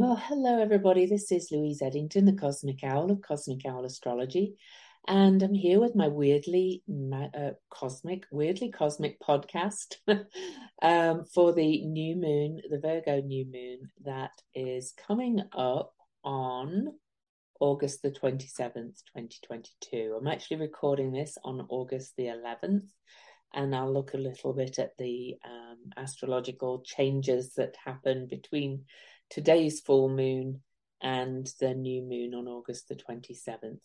Well, hello, everybody. This is Louise Edington, the Cosmic Owl of Cosmic Owl Astrology. And I'm here with my weirdly uh, cosmic, weirdly cosmic podcast um, for the new moon, the Virgo new moon that is coming up on August the 27th, 2022. I'm actually recording this on August the 11th, and I'll look a little bit at the um, astrological changes that happen between today's full moon and the new moon on August the 27th.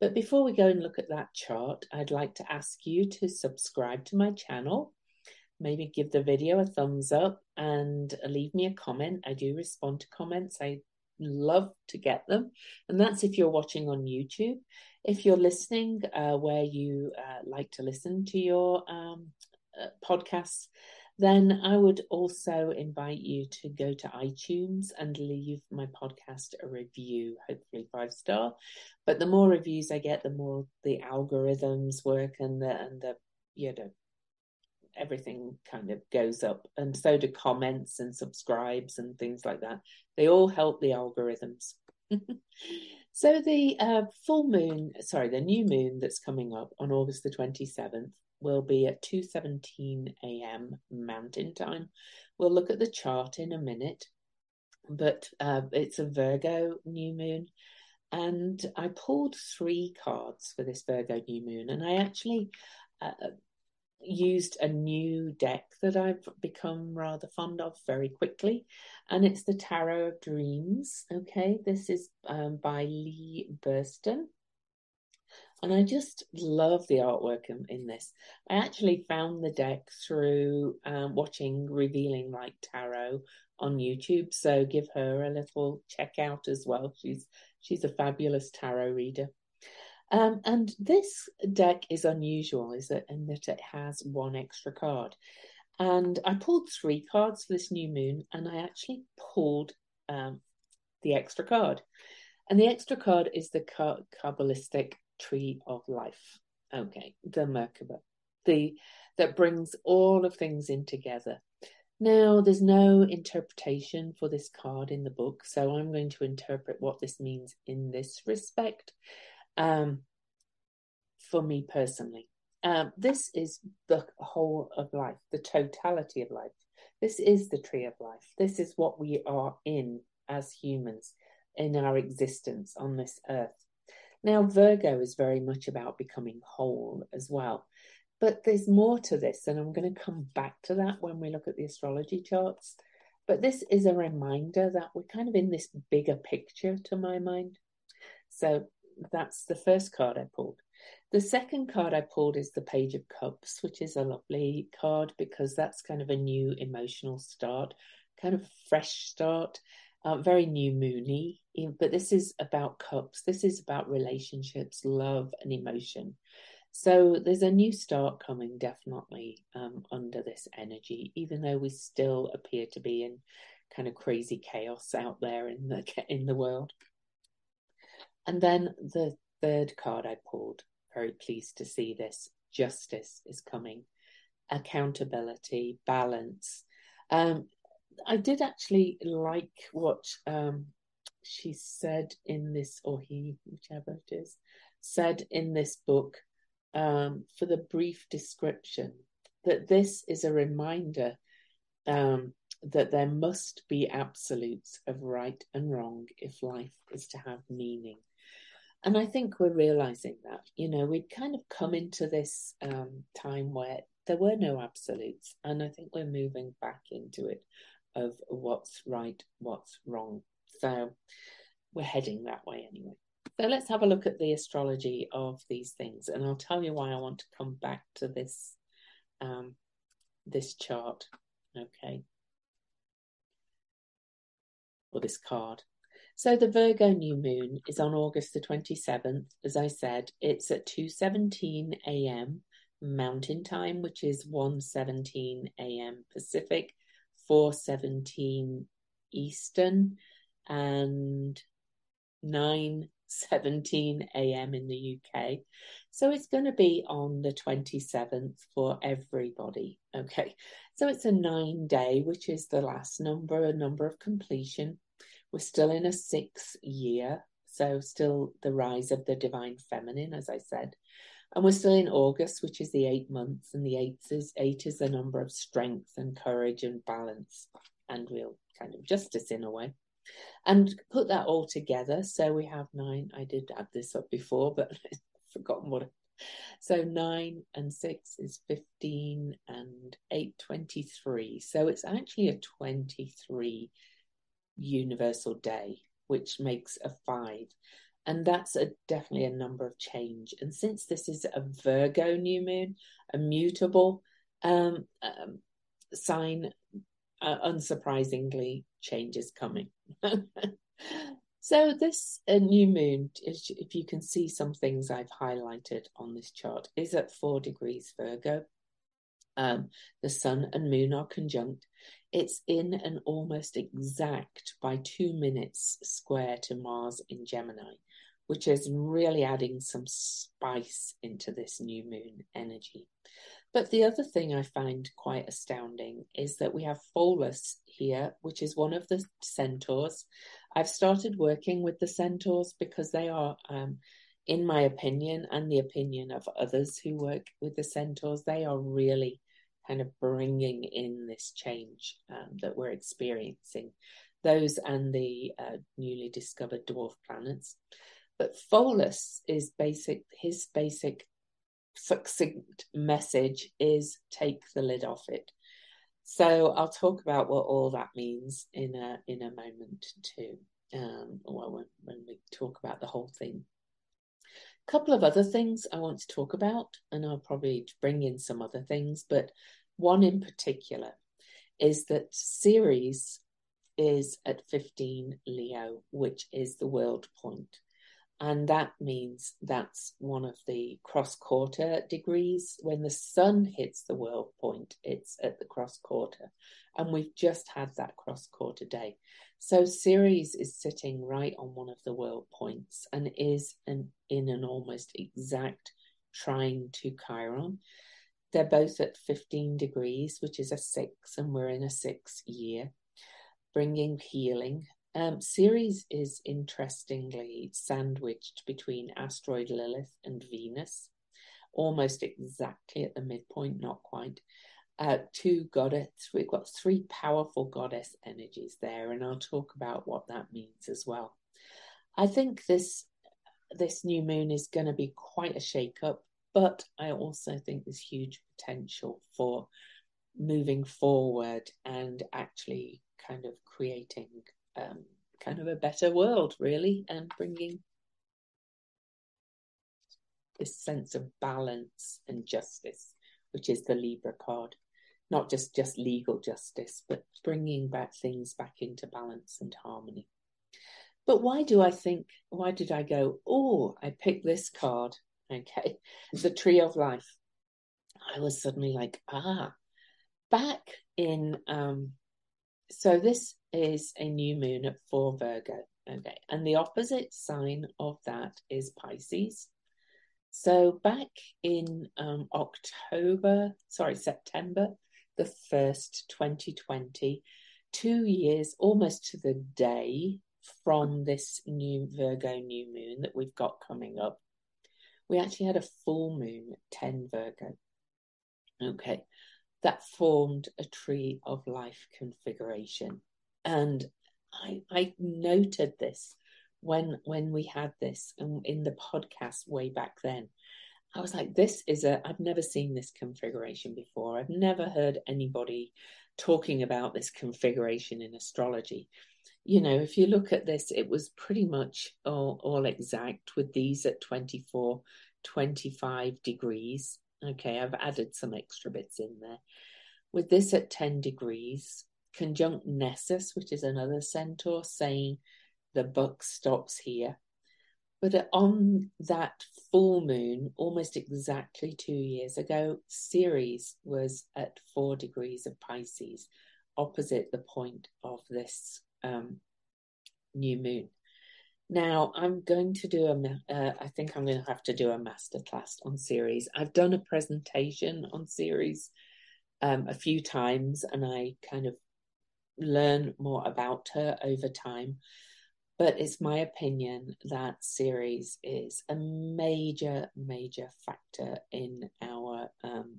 But before we go and look at that chart, I'd like to ask you to subscribe to my channel. Maybe give the video a thumbs up and leave me a comment. I do respond to comments. I love to get them. And that's if you're watching on YouTube. If you're listening uh, where you uh, like to listen to your um, uh, podcasts, then I would also invite you to go to iTunes and leave my podcast a review, hopefully five star. But the more reviews I get, the more the algorithms work and the and the you know everything kind of goes up. And so do comments and subscribes and things like that. They all help the algorithms. So the uh, full moon sorry the new moon that's coming up on august the 27th will be at 2:17 a.m. Mountain Time. We'll look at the chart in a minute, but uh, it's a Virgo new moon, and I pulled three cards for this Virgo new moon, and I actually uh, used a new deck that I've become rather fond of very quickly, and it's the Tarot of Dreams. Okay, this is um, by Lee Bursten. And I just love the artwork in, in this. I actually found the deck through um, watching Revealing Light Tarot on YouTube. So give her a little check out as well. She's she's a fabulous tarot reader. Um, and this deck is unusual, is it, in that it has one extra card. And I pulled three cards for this new moon, and I actually pulled um, the extra card. And the extra card is the Kabbalistic tree of life. Okay, the Merkaba, the that brings all of things in together. Now, there's no interpretation for this card in the book, so I'm going to interpret what this means in this respect. Um, for me personally, um, this is the whole of life, the totality of life. This is the tree of life. This is what we are in as humans in our existence on this earth. Now, Virgo is very much about becoming whole as well. But there's more to this, and I'm going to come back to that when we look at the astrology charts. But this is a reminder that we're kind of in this bigger picture to my mind. So that's the first card I pulled. The second card I pulled is the Page of Cups, which is a lovely card because that's kind of a new emotional start, kind of fresh start uh, very new moony, but this is about cups. This is about relationships, love, and emotion. So there's a new start coming definitely um, under this energy, even though we still appear to be in kind of crazy chaos out there in the in the world. And then the third card I pulled, very pleased to see this. Justice is coming, accountability, balance. Um, I did actually like what um, she said in this, or he, whichever it is, said in this book um, for the brief description that this is a reminder um, that there must be absolutes of right and wrong if life is to have meaning. And I think we're realizing that, you know, we'd kind of come into this um, time where there were no absolutes. And I think we're moving back into it of what's right, what's wrong. So we're heading that way anyway. So let's have a look at the astrology of these things, and I'll tell you why I want to come back to this um, this chart. Okay, or this card. So the Virgo new moon is on August the 27th. As I said, it's at 2:17 a.m. Mountain Time, which is 1:17 a.m. Pacific, 4:17 Eastern and 9:17 a.m. in the UK. So it's going to be on the 27th for everybody. Okay. So it's a 9 day, which is the last number, a number of completion. We're still in a sixth year, so still the rise of the divine feminine, as I said. And we're still in August, which is the eight months, and the eight is eight is the number of strength and courage and balance and real kind of justice in a way. And put that all together. So we have nine. I did add this up before, but I've forgotten what. So nine and six is 15 and eight, 23. So it's actually a 23 universal day, which makes a five. And that's a, definitely a number of change. And since this is a Virgo new moon, a mutable um, um, sign, uh, unsurprisingly, change is coming. so this uh, new moon, if you can see some things I've highlighted on this chart, is at four degrees Virgo. Um, the sun and moon are conjunct. It's in an almost exact by two minutes square to Mars in Gemini, which is really adding some spice into this new moon energy. But the other thing I find quite astounding is that we have Pholus here, which is one of the centaurs. I've started working with the centaurs because they are, um, in my opinion, and the opinion of others who work with the centaurs, they are really kind of bringing in this change um, that we're experiencing, those and the uh, newly discovered dwarf planets. But Pholus is basic, his basic succinct message is take the lid off it. So I'll talk about what all that means in a in a moment too. Um, well, when, when we talk about the whole thing. A couple of other things I want to talk about, and I'll probably bring in some other things, but one in particular is that Ceres is at 15 Leo, which is the world point. And that means that's one of the cross quarter degrees. When the sun hits the world point, it's at the cross quarter. And we've just had that cross quarter day. So Ceres is sitting right on one of the world points and is an, in an almost exact trine to Chiron. They're both at 15 degrees, which is a six, and we're in a six year, bringing healing. Um, Ceres is interestingly sandwiched between asteroid Lilith and Venus, almost exactly at the midpoint, not quite. Uh, two goddess, we've got three powerful goddess energies there, and I'll talk about what that means as well. I think this this new moon is going to be quite a shake up but I also think there's huge potential for moving forward and actually kind of creating um, kind of a better world, really, and bringing this sense of balance and justice, which is the Libra card. Not just just legal justice, but bringing back things back into balance and harmony. But why do I think? Why did I go? Oh, I picked this card Okay. The tree of life. I was suddenly like, ah, back in, um, so this is a new moon for Virgo. Okay. And the opposite sign of that is Pisces. So back in um, October, sorry, September the 1st, 2020, two years almost to the day from this new Virgo new moon that we've got coming up, we actually had a full moon at 10 Virgo. Okay, that formed a tree of life configuration. And I, I noted this when when we had this in the podcast way back then. I was like, this is a, I've never seen this configuration before. I've never heard anybody talking about this configuration in astrology you know, if you look at this, it was pretty much all, all exact with these at 24, 25 degrees. Okay, I've added some extra bits in there. With this at 10 degrees, conjunct Nessus, which is another centaur, saying the buck stops here. But on that full moon, almost exactly two years ago, Ceres was at four degrees of Pisces, opposite the point of this um, new moon. Now I'm going to do a. Uh, I think I'm going to have to do a masterclass on Ceres. I've done a presentation on Ceres um, a few times, and I kind of learn more about her over time. But it's my opinion that Ceres is a major, major factor in our um,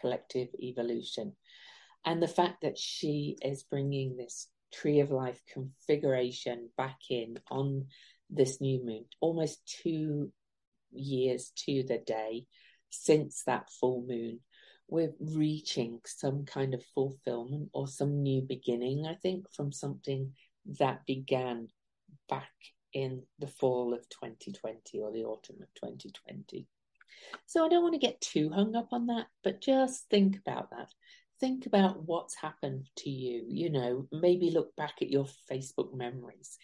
collective evolution. And the fact that she is bringing this tree of life configuration back in on this new moon, almost two years to the day since that full moon, we're reaching some kind of fulfillment or some new beginning, I think, from something that began back in the fall of 2020 or the autumn of 2020. So I don't want to get too hung up on that, but just think about that. Think about what's happened to you. You know, maybe look back at your Facebook memories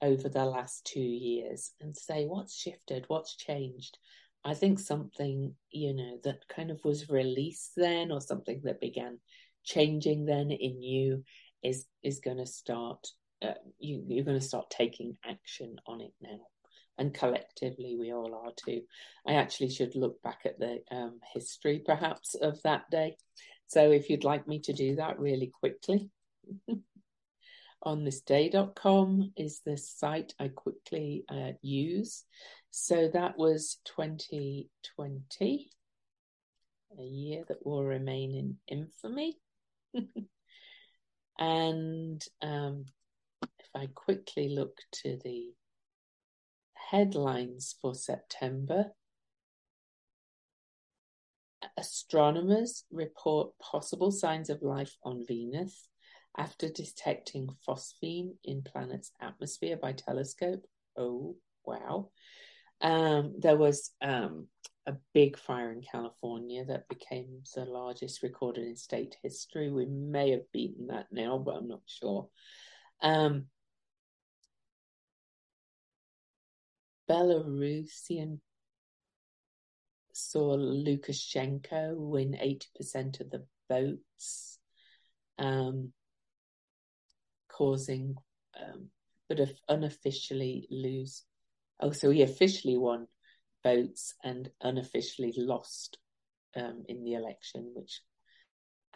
over the last two years and say, what's shifted? What's changed? I think something, you know, that kind of was released then or something that began changing then in you is is going to start uh, you you're going to start taking action on it now and collectively we all are too i actually should look back at the um, history perhaps of that day so if you'd like me to do that really quickly on this day.com is the site i quickly uh, use so that was 2020, a year that will remain in infamy. and um, if I quickly look to the headlines for September, astronomers report possible signs of life on Venus after detecting phosphine in planet's atmosphere by telescope. Oh, wow. Um, there was um, a big fire in California that became the largest recorded in state history. We may have beaten that now, but I'm not sure. Um, Belarusian saw Lukashenko win 80% of the votes, um, causing, um, but of unofficially lose Oh, so he officially won votes and unofficially lost um, in the election, which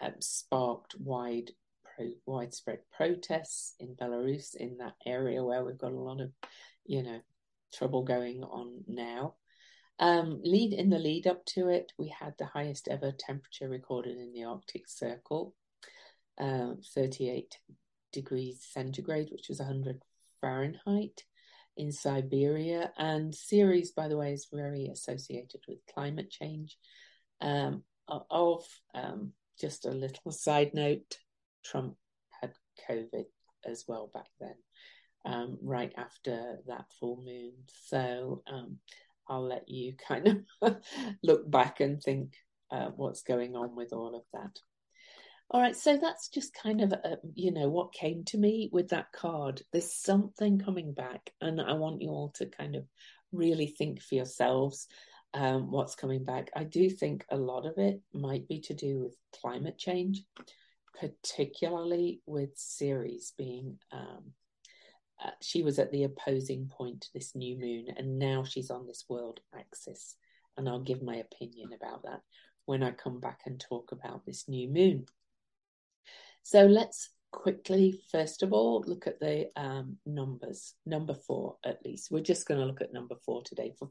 um, sparked wide pro- widespread protests in Belarus in that area where we've got a lot of, you know, trouble going on now. Um, lead in the lead up to it, we had the highest ever temperature recorded in the Arctic Circle, uh, 38 degrees centigrade, which was 100 Fahrenheit in Siberia. And Ceres, by the way, is very associated with climate change. Um, of um, just a little side note, Trump had COVID as well back then, um, right after that full moon. So um, I'll let you kind of look back and think uh, what's going on with all of that. All right, so that's just kind of, a, uh, you know, what came to me with that card. There's something coming back, and I want you all to kind of really think for yourselves um, what's coming back. I do think a lot of it might be to do with climate change, particularly with Ceres being. Um, uh, she was at the opposing point to this new moon, and now she's on this world axis. And I'll give my opinion about that when I come back and talk about this new moon. So let's quickly, first of all, look at the um, numbers. Number four, at least. We're just going to look at number four today for,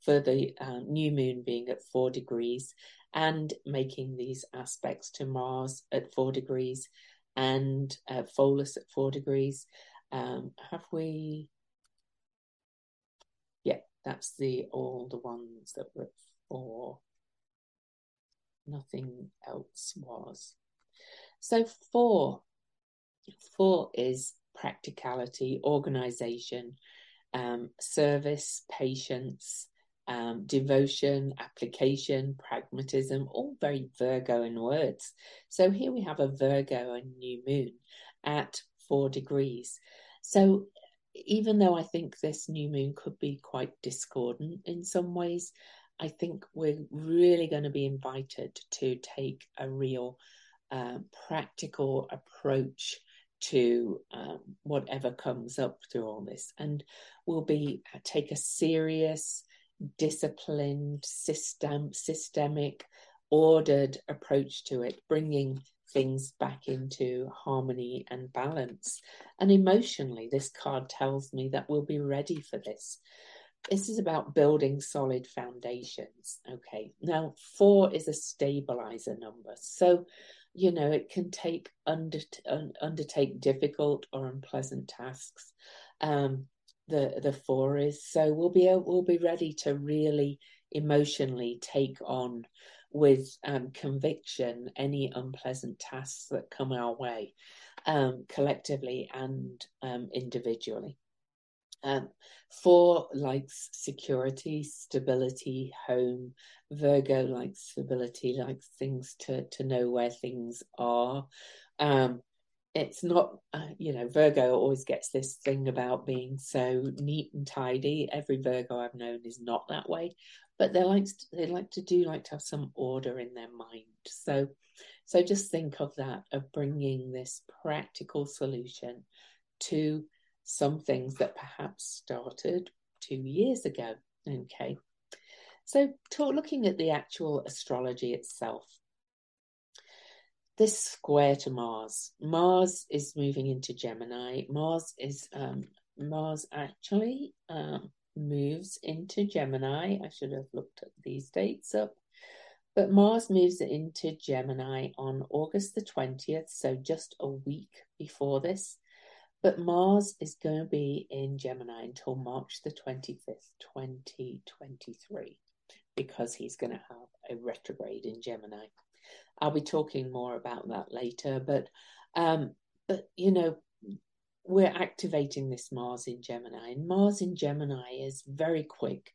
for the uh, new moon being at four degrees and making these aspects to Mars at four degrees and uh, Pholus at four degrees. Um, have we? Yeah, that's the all the ones that were at four. Nothing else was. So four, four is practicality, organization, um, service, patience, um, devotion, application, pragmatism, all very Virgo in words. So here we have a Virgo and new moon at four degrees. So even though I think this new moon could be quite discordant in some ways, I think we're really going to be invited to take a real uh, practical approach to um, whatever comes up through all this and we'll be uh, take a serious disciplined system systemic ordered approach to it bringing things back into harmony and balance. And emotionally, this card tells me that we'll be ready for this. This is about building solid foundations. Okay. Now, four is a stabilizer number. So, you know, it can take under, undertake difficult or unpleasant tasks. Um, the the four is so we'll be we'll be ready to really emotionally take on with um, conviction any unpleasant tasks that come our way um, collectively and um, individually um, four likes security, stability, home. Virgo likes stability, likes things to to know where things are. Um, it's not, uh, you know, Virgo always gets this thing about being so neat and tidy. Every Virgo I've known is not that way, but they like to, they like to do like to have some order in their mind. So, so just think of that of bringing this practical solution to some things that perhaps started two years ago. Okay. So, talk, looking at the actual astrology itself, this square to Mars, Mars is moving into Gemini. Mars is um, Mars actually um, moves into Gemini. I should have looked at these dates up. But Mars moves into Gemini on August the 20th, so just a week before this. But Mars is going to be in Gemini until March the 25th, 2023, because he's going to have a retrograde in Gemini. I'll be talking more about that later, but um, but you know, we're activating this Mars in Gemini, and Mars in Gemini is very quick,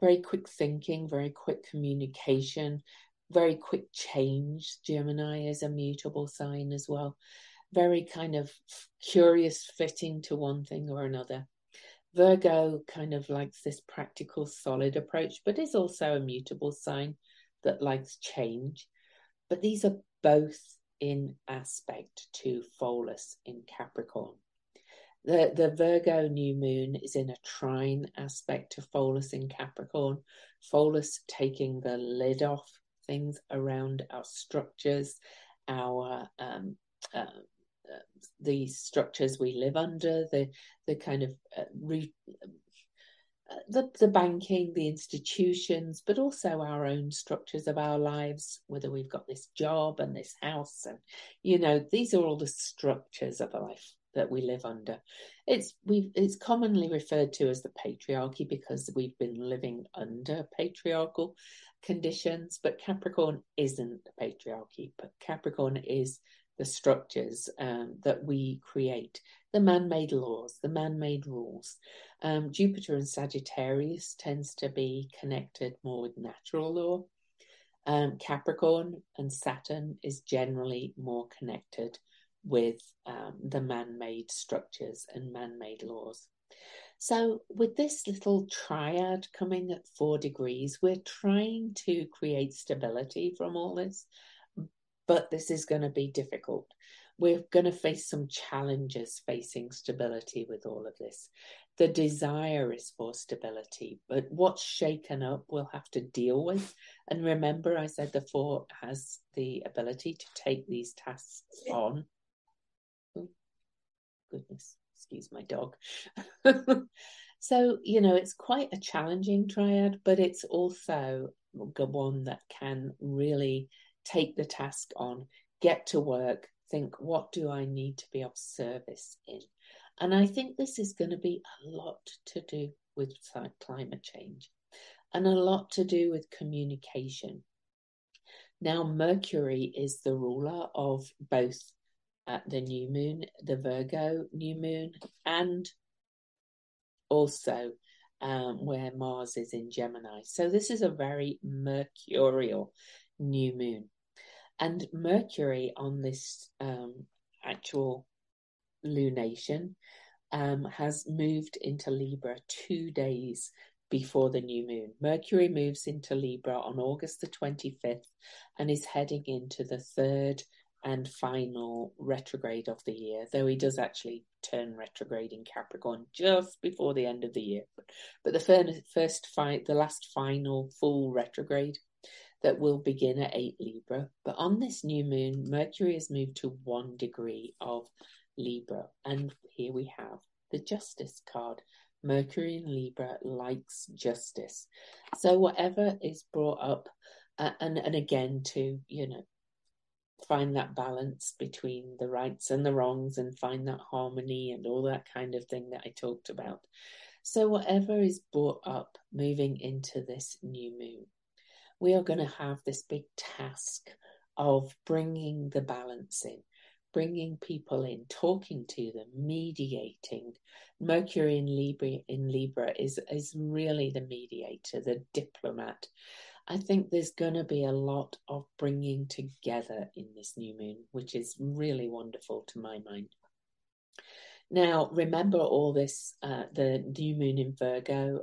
very quick thinking, very quick communication, very quick change. Gemini is a mutable sign as well very kind of curious fitting to one thing or another. Virgo kind of likes this practical, solid approach, but is also a mutable sign that likes change. But these are both in aspect to Pholus in Capricorn. The, the Virgo new moon is in a trine aspect to Pholus in Capricorn. Pholus taking the lid off things around our structures, our um, uh, the structures we live under, the the kind of uh, re, uh, the the banking, the institutions, but also our own structures of our lives. Whether we've got this job and this house, and you know, these are all the structures of life that we live under. It's we it's commonly referred to as the patriarchy because we've been living under patriarchal conditions, but Capricorn isn't the patriarchy, but Capricorn is the structures um, that we create, the man made laws, the man made rules. Um, Jupiter and Sagittarius tends to be connected more with natural law. Um, Capricorn and Saturn is generally more connected with um, the man made structures and man made laws. So, with this little triad coming at four degrees, we're trying to create stability from all this but this is going to be difficult. We're going to face some challenges facing stability with all of this. The desire is for stability, but what's shaken up we'll have to deal with. And remember, I said the four has the ability to take these tasks on. Goodness, excuse my dog. so, you know, it's quite a challenging triad, but it's also one that can really take the task on, get to work, think, what do I need to be of service in? And I think this is going to be a lot to do with climate change and a lot to do with communication. Now, Mercury is the ruler of both uh, the new moon, the Virgo new moon, and also um, where Mars is in Gemini. So, this is a very mercurial new moon. And Mercury on this um, actual lunation um, has moved into Libra two days before the new moon. Mercury moves into Libra on August the 25th and is heading into the third and final retrograde of the year, though he does actually turn retrograde in Capricorn just before the end of the year. But, the first, first fight, the last final full retrograde that will begin at 8 Libra. But on this new moon, Mercury has moved to one degree of Libra. And here we have the Justice card. Mercury in Libra likes justice. So whatever is brought up, uh, and and again to you know find that balance between the rights and the wrongs, and find that harmony and all that kind of thing that I talked about. So whatever is brought up moving into this new moon, we are going to mm. have this big task of bringing the balance in bringing people in, talking to them, mediating. Mercury in Libra in Libra is is really the mediator, the diplomat. I think there's going to be a lot of bringing together in this new moon, which is really wonderful to my mind. Now, remember all this uh, the new moon in Virgo,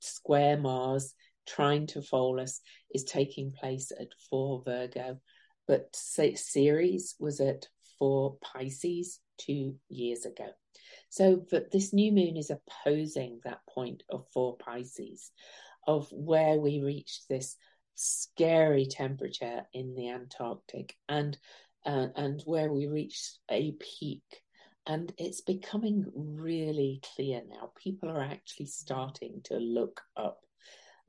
square Mars, trying to Pholus, is taking place at 4 Virgo, but Ceres was at 4 Pisces two years ago. So but this new moon is opposing that point of 4 Pisces, of where we reached this scary temperature in the Antarctic and uh, and where we reached a peak. And it's becoming really clear now. People are actually starting to look up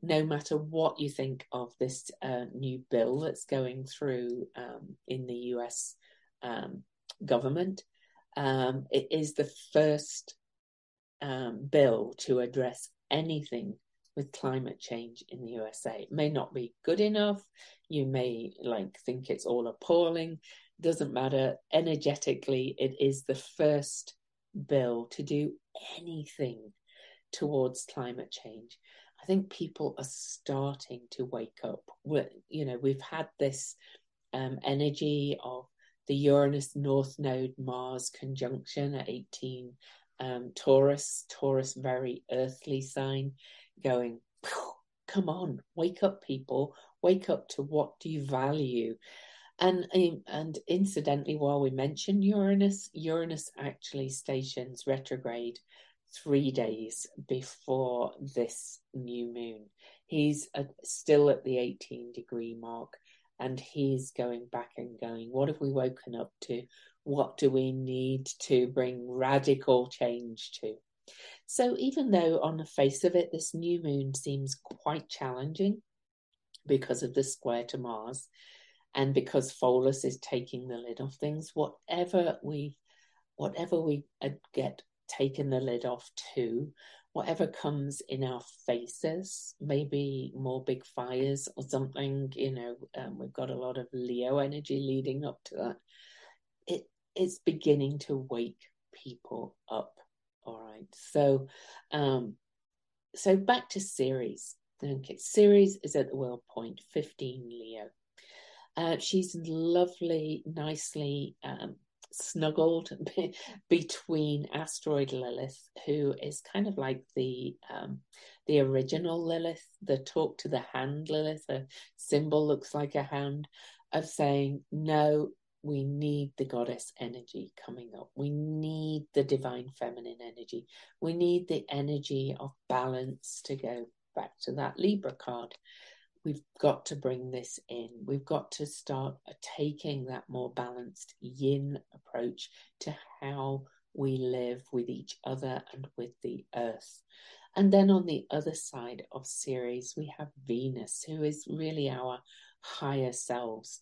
no matter what you think of this uh, new bill that's going through um, in the US um, government. Um, it is the first um, bill to address anything with climate change in the USA. It may not be good enough. You may like think it's all appalling. Doesn't matter. Energetically, it is the first bill to do anything towards climate change. I think people are starting to wake up. We're, you know, we've had this um, energy of the Uranus North Node Mars conjunction at 18 um, Taurus, Taurus, very earthly sign, going, come on, wake up, people, wake up to what do you value. And um, and incidentally, while we mention Uranus, Uranus actually stations retrograde three days before this new moon. He's uh, still at the 18 degree mark and he's going back and going, What have we woken up to? What do we need to bring radical change to? So, even though on the face of it, this new moon seems quite challenging because of the square to Mars and because Pholus is taking the lid off things, whatever we whatever we get taken the lid off to, whatever comes in our faces, maybe more big fires or something, you know, um, we've got a lot of Leo energy leading up to that. It, It is beginning to wake people up. All right. So, um, so back to Ceres. Okay, Ceres is at the world point, 15 Leo. Uh, she's lovely, nicely um, snuggled between asteroid Lilith, who is kind of like the um, the original Lilith, the talk to the hand Lilith. A symbol looks like a hand of saying no. We need the goddess energy coming up. We need the divine feminine energy. We need the energy of balance to go back to that Libra card we've got to bring this in. We've got to start taking that more balanced yin approach to how we live with each other and with the earth. And then on the other side of Ceres, we have Venus, who is really our higher selves.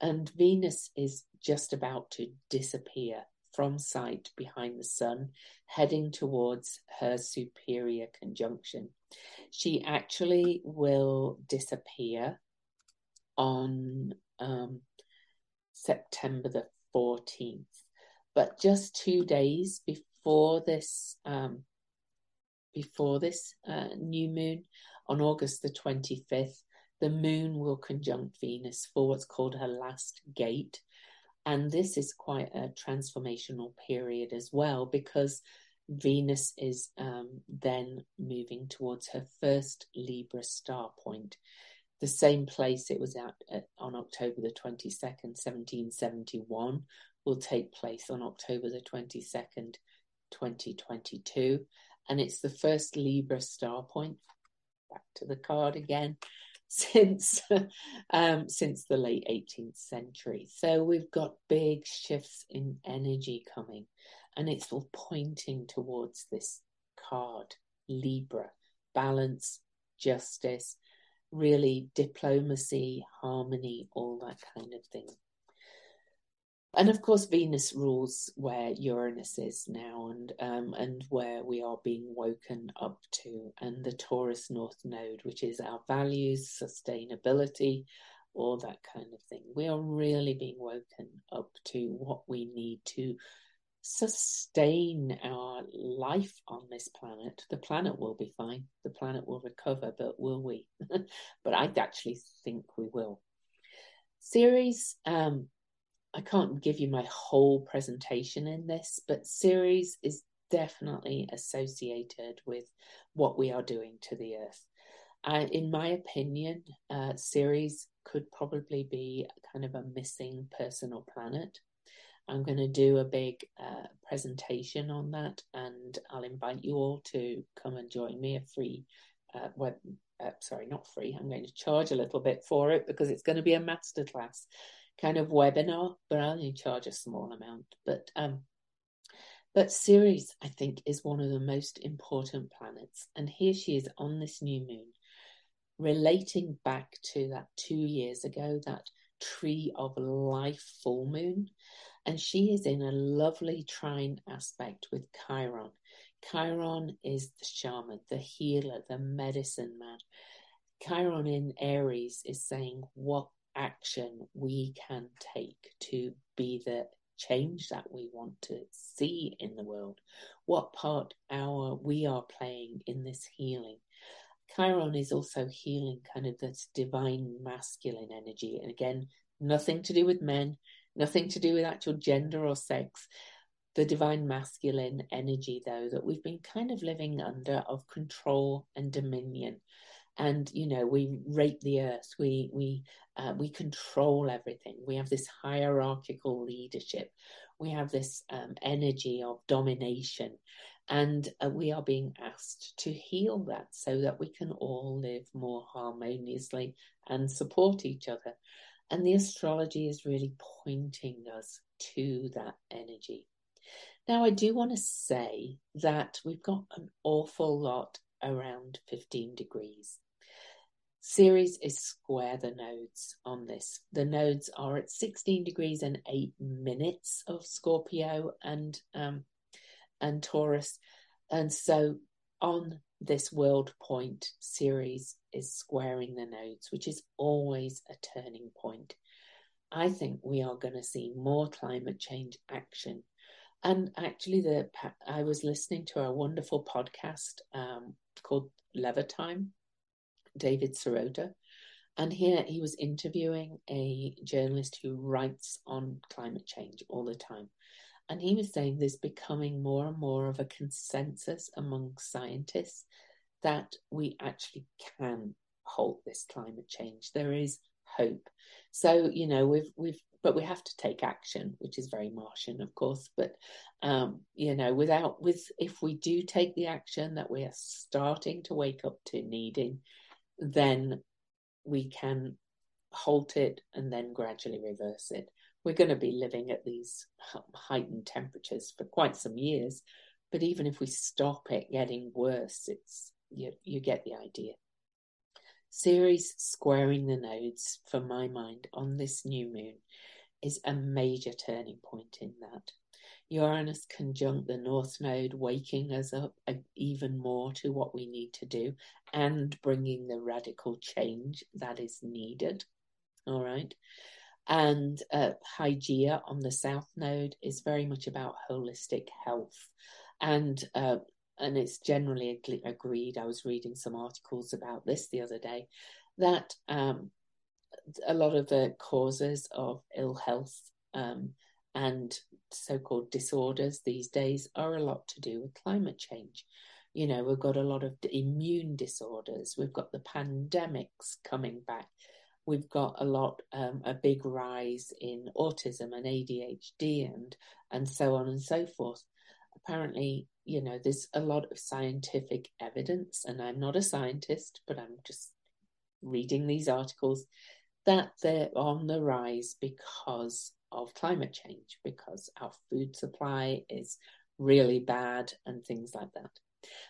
And Venus is just about to disappear from sight behind the sun, heading towards her superior conjunction. She actually will disappear on um, September the 14th. But just two days before this, um, before this uh, new moon, on August the 25th, the moon will conjunct Venus for what's called her last gate. And this is quite a transformational period as well because Venus is um, then moving towards her first Libra star point, the same place it was at, at on October the 22nd, 1771, will take place on October the 22nd, 2022. And it's the first Libra star point. Back to the card again. Since um, since the late 18th century. So we've got big shifts in energy coming, and it's all pointing towards this card, Libra, balance, justice, really diplomacy, harmony, all that kind of thing. And of course, Venus rules where Uranus is now, and um, and where we are being woken up to, and the Taurus North Node, which is our values, sustainability, all that kind of thing. We are really being woken up to what we need to sustain our life on this planet. The planet will be fine. The planet will recover, but will we? but I actually think we will. Ceres, um, I can't give you my whole presentation in this, but Ceres is definitely associated with what we are doing to the Earth. In my opinion, uh, Ceres could probably be kind of a missing person or planet. I'm going to do a big uh, presentation on that, and I'll invite you all to come and join me. A free uh, web, uh, sorry, not free. I'm going to charge a little bit for it because it's going to be a masterclass kind of webinar, but I only charge a small amount. But um, but Ceres, I think, is one of the most important planets, and here she is on this new moon, relating back to that two years ago, that tree of life full moon and she is in a lovely trine aspect with Chiron. Chiron is the shaman, the healer, the medicine man. Chiron in Aries is saying what action we can take to be the change that we want to see in the world, what part our we are playing in this healing. Chiron is also healing kind of this divine masculine energy. And again, nothing to do with men, nothing to do with actual gender or sex. The divine masculine energy, though, that we've been kind of living under of control and dominion. And you know, we rape the earth. We we uh, we control everything. We have this hierarchical leadership. We have this um, energy of domination, and uh, we are being asked to heal that so that we can all live more harmoniously and support each other. And the astrology is really pointing us to that energy. Now, I do want to say that we've got an awful lot around 15 degrees. Ceres is square the nodes on this. The nodes are at 16 degrees and 8 minutes of Scorpio and um, and Taurus. And so on this world point Ceres is squaring the nodes, which is always a turning point. I think we are going to see more climate change action. And actually, the I was listening to a wonderful podcast um, called Lever Time, David Sirota, and here he was interviewing a journalist who writes on climate change all the time. And he was saying there's becoming more and more of a consensus among scientists that we actually can halt this climate change. There is hope. So, you know, we've we've but we have to take action, which is very Martian, of course. But um, you know, without with if we do take the action that we are starting to wake up to needing, then we can halt it and then gradually reverse it we're going to be living at these heightened temperatures for quite some years. But even if we stop it getting worse, it's you, you get the idea. Ceres squaring the nodes, for my mind, on this new moon is a major turning point in that. Uranus conjunct the North Node, waking us up even more to what we need to do and bringing the radical change that is needed. All right. And uh, Hygeia on the South Node is very much about holistic health. And uh, and it's generally agreed. I was reading some articles about this the other day that um, a lot of the causes of ill health um, and so-called disorders these days are a lot to do with climate change. You know, we've got a lot of immune disorders. We've got the pandemics coming back we've got a lot, um, a big rise in autism and ADHD and and so on and so forth. Apparently, you know, there's a lot of scientific evidence, and I'm not a scientist, but I'm just reading these articles that they're on the rise because of climate change, because our food supply is really bad and things like that.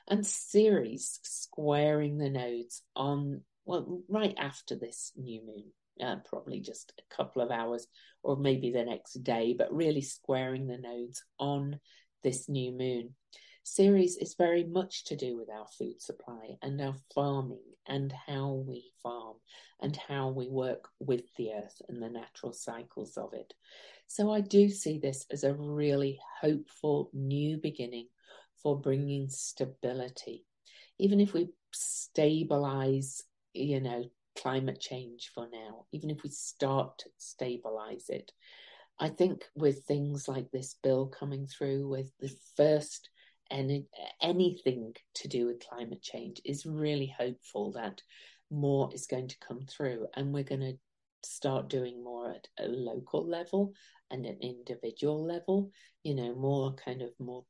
And Ceres squaring the nodes on, well, right after this new moon, uh, probably just a couple of hours or maybe the next day, but really squaring the nodes on this new moon. Ceres is very much to do with our food supply and our farming and how we farm and how we work with the earth and the natural cycles of it. So I do see this as a really hopeful new beginning for bringing stability. Even if we stabilize, you know, climate change for now, even if we start to stabilize it, I think with things like this bill coming through, with the first any, anything to do with climate change, is really hopeful that more is going to come through and we're going to start doing more at a local level and an individual level, you know, more kind of more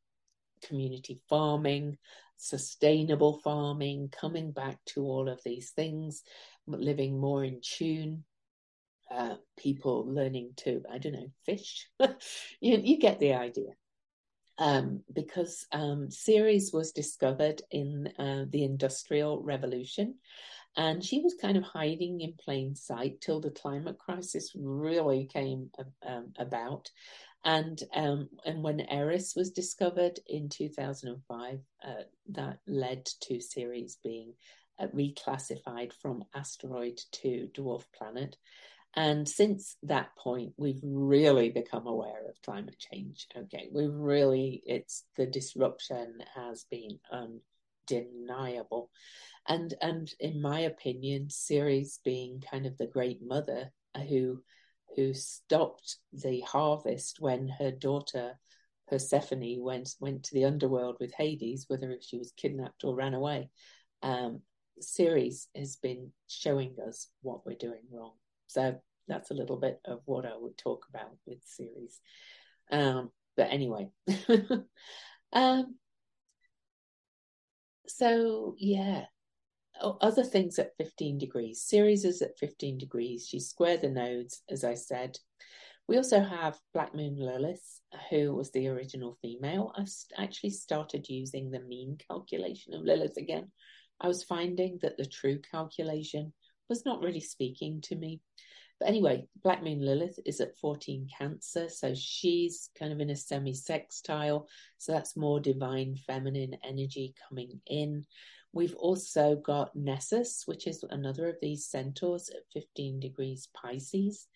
community farming, sustainable farming, coming back to all of these things, living more in tune. Uh, people learning to, I don't know, fish. you, you get the idea. Um, because um, Ceres was discovered in uh, the Industrial Revolution, and she was kind of hiding in plain sight till the climate crisis really came um, about. And um, and when Eris was discovered in 2005, uh, that led to Ceres being uh, reclassified from asteroid to dwarf planet. And since that point, we've really become aware of climate change. Okay, we've really, it's the disruption has been undeniable and and in my opinion, Ceres being kind of the great mother who who stopped the harvest when her daughter Persephone went went to the underworld with Hades, whether if she was kidnapped or ran away. Um, Ceres has been showing us what we're doing wrong. So that's a little bit of what I would talk about with Ceres. Um, but anyway, um, so yeah, other things at 15 degrees. Ceres is at 15 degrees. She squared the nodes, as I said. We also have Black Moon Lilith, who was the original female. I actually started using the mean calculation of Lilith again. I was finding that the true calculation was not really speaking to me. But anyway, Black Moon Lilith is at 14 Cancer, so she's kind of in a semi sextile. So that's more divine feminine energy coming in. We've also got Nessus, which is another of these centaurs at 15 degrees Pisces.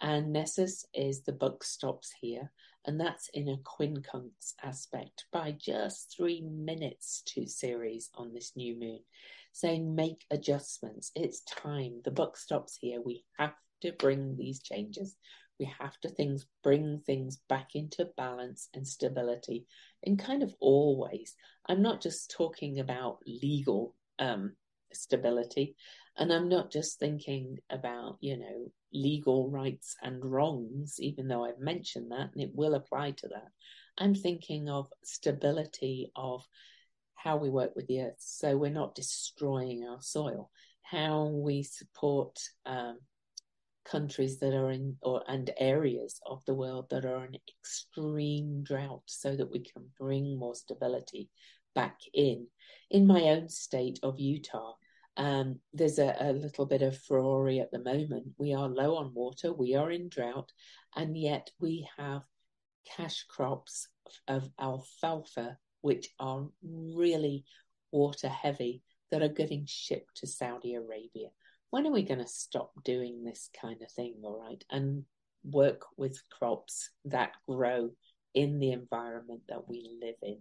And Nessus is the buck stops here, and that's in a quincunx aspect by just three minutes to Ceres on this new moon, saying make adjustments. It's time. The buck stops here. We have to bring these changes. We have to things bring things back into balance and stability in kind of all ways. I'm not just talking about legal um, stability, and I'm not just thinking about, you know, legal rights and wrongs, even though I've mentioned that and it will apply to that. I'm thinking of stability of how we work with the earth so we're not destroying our soil, how we support um, countries that are in or and areas of the world that are in extreme drought so that we can bring more stability back in. In my own state of utah um, there's a, a, little bit of furore at the moment. We are low on water we are in drought and yet we have cash crops of alfalfa which are really water heavy that are getting shipped to saudi arabia when are we going to stop doing this kind of thing, all right, and work with crops that grow in the environment that we live in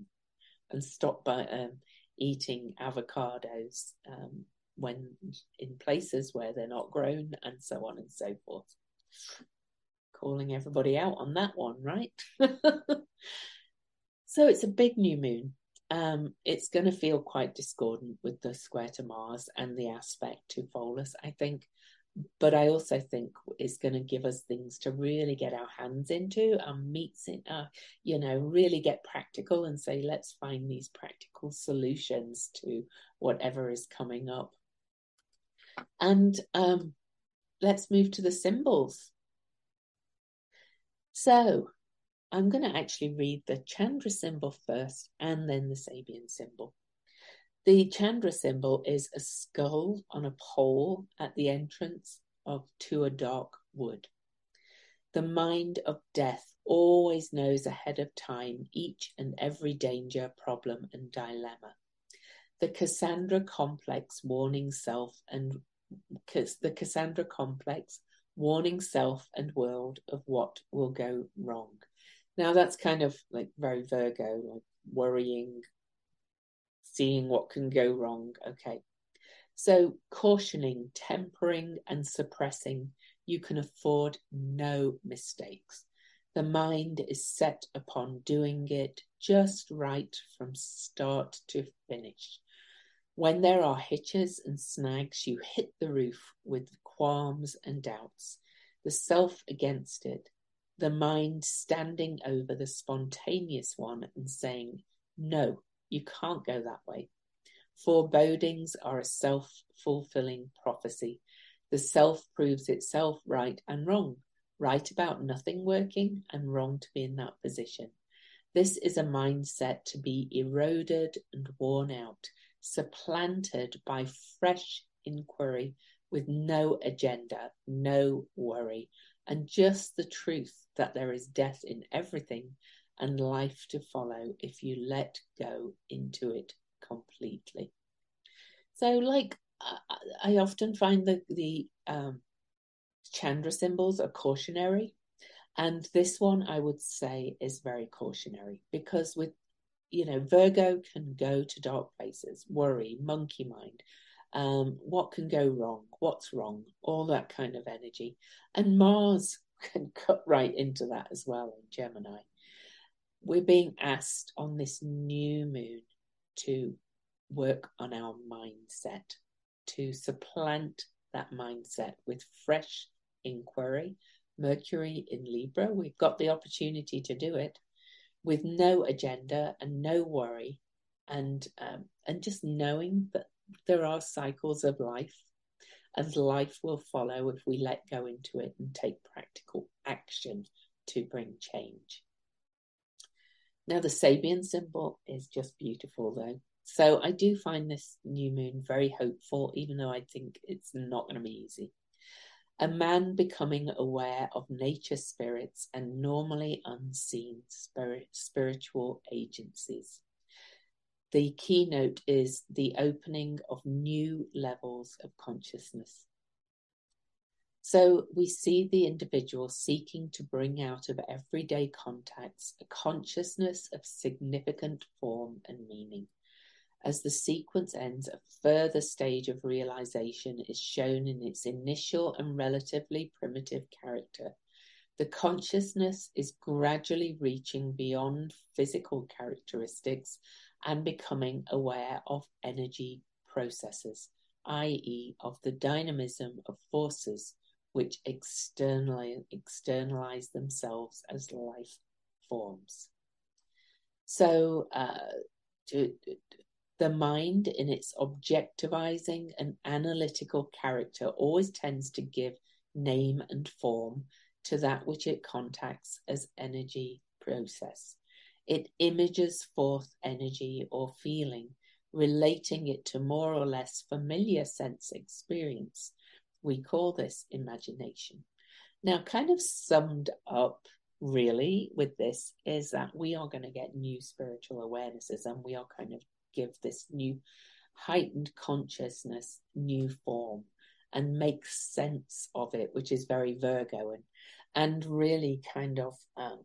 and stop by um, eating avocados um, when in places where they're not grown and so on and so forth. Calling everybody out on that one, right? so it's a big new moon um, it's going to feel quite discordant with the square to Mars and the aspect to Pholus, I think. But I also think it's going to give us things to really get our hands into and meets in, uh, you know, really get practical and say, let's find these practical solutions to whatever is coming up. And um, let's move to the symbols. So I'm going to actually read the Chandra symbol first and then the Sabian symbol. The Chandra symbol is a skull on a pole at the entrance of to a dark wood. The mind of death always knows ahead of time each and every danger, problem, and dilemma. The Cassandra complex warning self and the Cassandra complex warning self and world of what will go wrong. Now that's kind of like very Virgo, like worrying, seeing what can go wrong. Okay. So cautioning, tempering, and suppressing, you can afford no mistakes. The mind is set upon doing it just right from start to finish. When there are hitches and snags, you hit the roof with qualms and doubts, the self against it, the mind standing over the spontaneous one and saying, No, you can't go that way. Forebodings are a self fulfilling prophecy. The self proves itself right and wrong, right about nothing working and wrong to be in that position. This is a mindset to be eroded and worn out, supplanted by fresh inquiry with no agenda, no worry, and just the truth that there is death in everything and life to follow if you let go into it completely. So, like I often find that the um, Chandra symbols are cautionary, and this one I would say is very cautionary because with you know Virgo can go to dark places, worry, monkey mind, um, what can go wrong, what's wrong, all that kind of energy, and Mars can cut right into that as well in Gemini. We're being asked on this new moon to work on our mindset, to supplant that mindset with fresh inquiry. Mercury in Libra, we've got the opportunity to do it with no agenda and no worry, and um, and just knowing that there are cycles of life and life will follow if we let go into it and take practical action to bring change. Now, the Sabian symbol is just beautiful, though. So, I do find this new moon very hopeful, even though I think it's not going to be easy. A man becoming aware of nature spirits and normally unseen spirit, spiritual agencies. The keynote is the opening of new levels of consciousness. So we see the individual seeking to bring out of everyday contacts a consciousness of significant form and meaning. As the sequence ends, a further stage of realization is shown in its initial and relatively primitive character. The consciousness is gradually reaching beyond physical characteristics and becoming aware of energy processes, i.e., of the dynamism of forces which externally externalize themselves as life forms. So, uh, to, the mind, in its objectivizing and analytical character, always tends to give name and form to that which it contacts as energy process. It images forth energy or feeling, relating it to more or less familiar sense experience. We call this imagination. Now, kind of summed up really with this is that we are going to get new spiritual awarenesses and we are kind of give this new heightened consciousness new form and make sense of it, which is very Virgo and and really kind of um,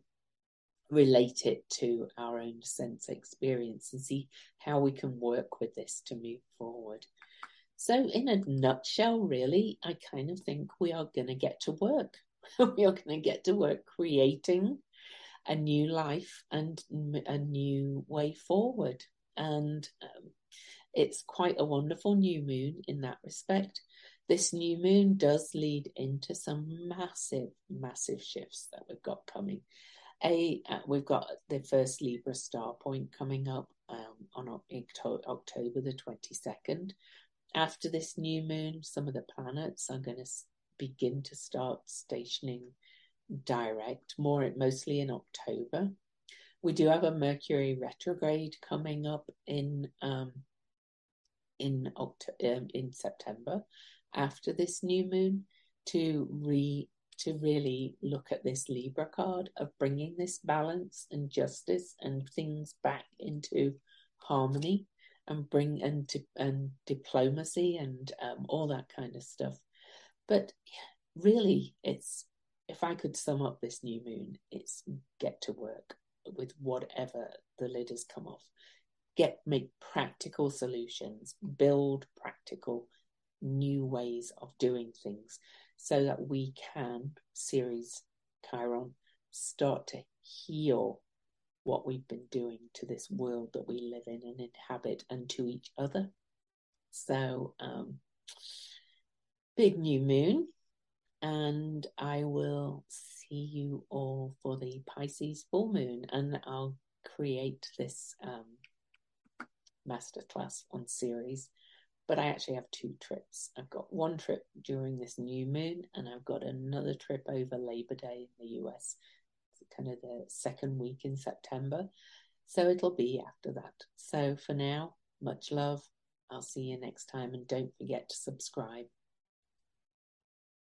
relate it to our own sense experience and see how we can work with this to move forward. So, in a nutshell, really, I kind of think we are going to get to work. we are going to get to work creating a new life and a new way forward. And um, it's quite a wonderful new moon in that respect. This new moon does lead into some massive, massive shifts that we've got coming a uh, we've got the first Libra star point coming up um, on October the 22nd. after this new moon, some of the planets are going to begin to start stationing direct, more mostly in October. We do have a Mercury retrograde coming up in um, in October, um, in September after this new moon to re to really look at this Libra card of bringing this balance and justice and things back into harmony and bring and and diplomacy and um, all that kind of stuff. But really, it's if I could sum up this new moon, it's get to work with whatever the lid has come off. Get make practical solutions, build practical new ways of doing things so that we can, Ceres Chiron, start to heal what we've been doing to this world that we live in and inhabit and to each other. So, um, big new moon, and I will see you all for the Pisces full moon, and I'll create this um, masterclass on Ceres but I actually have two trips. I've got one trip during this new moon, and I've got another trip over Labor Day in the US, it's kind of the second week in September. So it'll be after that. So for now, much love. I'll see you next time, and don't forget to subscribe.